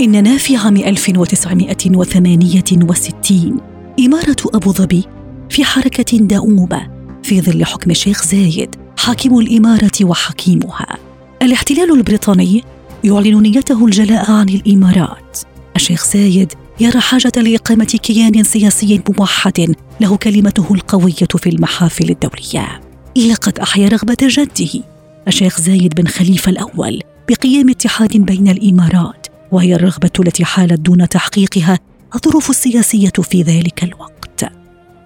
إننا في عام 1968 إمارة أبو ظبي في حركة دؤوبة في ظل حكم الشيخ زايد حاكم الإمارة وحكيمها. الاحتلال البريطاني يعلن نيته الجلاء عن الإمارات. الشيخ زايد يرى حاجة لإقامة كيان سياسي موحد له كلمته القوية في المحافل الدولية. لقد أحيا رغبة جده الشيخ زايد بن خليفة الأول بقيام اتحاد بين الإمارات وهي الرغبة التي حالت دون تحقيقها الظروف السياسية في ذلك الوقت.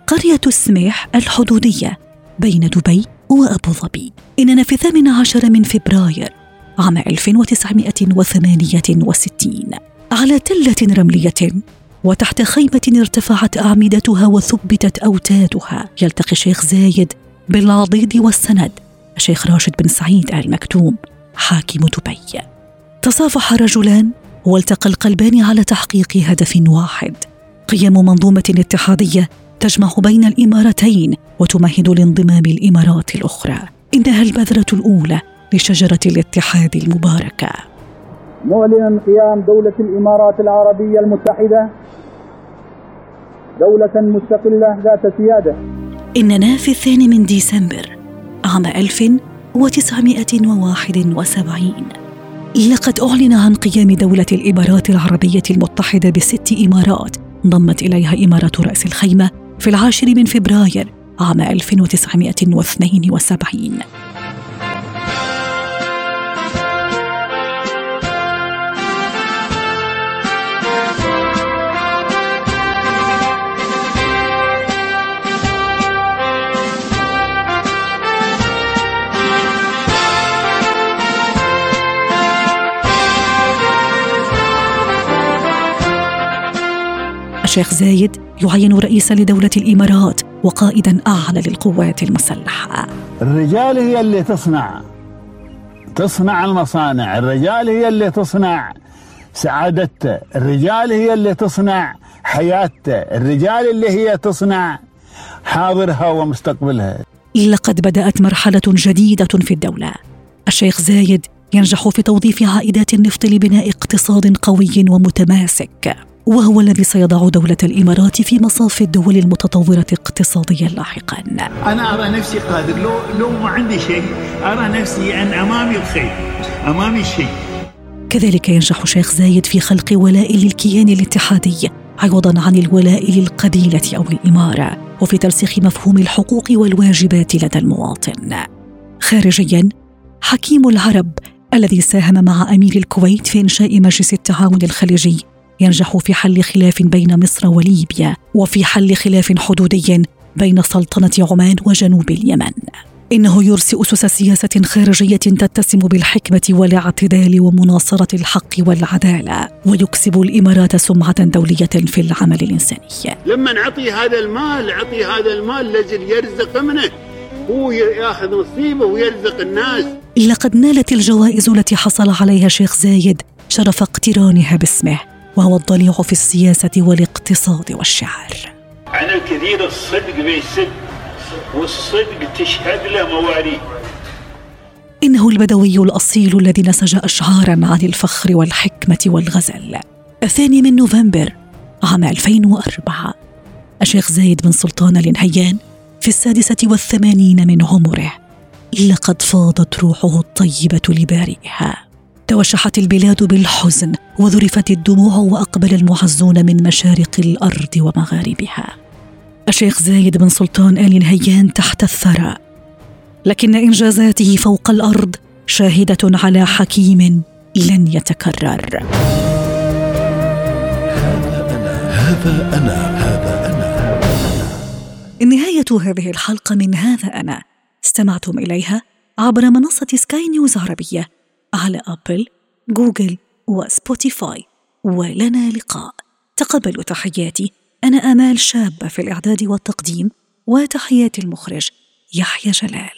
قرية السميح الحدودية بين دبي وأبو ظبي. إننا في الثامن عشر من فبراير عام 1968 على تلة رملية وتحت خيمة ارتفعت أعمدتها وثبتت أوتادها يلتقي الشيخ زايد بالعضيد والسند الشيخ راشد بن سعيد آل مكتوم حاكم دبي. تصافح رجلان والتقى القلبان على تحقيق هدف واحد. قيام منظومة اتحادية تجمع بين الإمارتين وتمهد لانضمام الإمارات الأخرى. إنها البذرة الأولى لشجرة الاتحاد المباركة. معلنا قيام دولة الإمارات العربية المتحدة. دولة مستقلة ذات سيادة. إننا في الثاني من ديسمبر عام 1971 لقد أعلن عن قيام دولة الإمارات العربية المتحدة بست إمارات ضمت إليها إمارة رأس الخيمة في العاشر من فبراير عام 1972 الشيخ زايد يعين رئيسا لدولة الإمارات وقائدا أعلى للقوات المسلحة. الرجال هي اللي تصنع. تصنع المصانع. الرجال هي اللي تصنع سعادته الرجال هي اللي تصنع حياته الرجال اللي هي تصنع حاضرها ومستقبلها. لقد بدأت مرحلة جديدة في الدولة. الشيخ زايد ينجح في توظيف عائدات النفط لبناء اقتصاد قوي ومتماسك. وهو الذي سيضع دولة الإمارات في مصاف الدول المتطورة اقتصاديا لاحقا. أنا أرى نفسي قادر. لو لو ما عندي شيء أرى نفسي أن أمامي الخير أمامي الشيء. كذلك ينجح شيخ زايد في خلق ولاء للكيان الاتحادي عوضا عن الولاء للقبيلة أو الإمارة وفي ترسيخ مفهوم الحقوق والواجبات لدى المواطن. خارجيا حكيم العرب الذي ساهم مع أمير الكويت في إنشاء مجلس التعاون الخليجي ينجح في حل خلاف بين مصر وليبيا وفي حل خلاف حدودي بين سلطنة عمان وجنوب اليمن. إنه يرسي اسس سياسة خارجية تتسم بالحكمة والاعتدال ومناصرة الحق والعدالة ويكسب الإمارات سمعة دولية في العمل الإنساني. لما نعطي هذا المال عطي هذا المال لازم يرزق منه. هو يأخذ نصيبه ويرزق الناس. لقد نالت الجوائز التي حصل عليها شيخ زايد شرف اقترانها باسمه. وهو الضليع في السياسة والاقتصاد والشعر. عن الكثير الصدق بيسد والصدق تشهد له مواريث إنه البدوي الأصيل الذي نسج اشعارا عن الفخر والحكمة والغزل. الثاني من نوفمبر عام 2004 الشيخ زايد بن سلطان النهيان في السادسة والثمانين من عمره لقد فاضت روحه الطيبة لبارئها. توشحت البلاد بالحزن وذرفت الدموع وأقبل المعزون من مشارق الأرض ومغاربها. الشيخ زايد بن سلطان آل نهيان تحت الثرى. لكن إنجازاته فوق الأرض شاهدة على حكيم لن يتكرر. هذا أنا هذا أنا نهاية هذه الحلقة من هذا أنا. استمعتم إليها عبر منصة سكاي نيوز عربية. على آبل جوجل وسبوتيفاي ولنا لقاء. تقبلوا تحياتي. أنا آمال شابة في الإعداد والتقديم وتحيات المخرج يحيى جلال.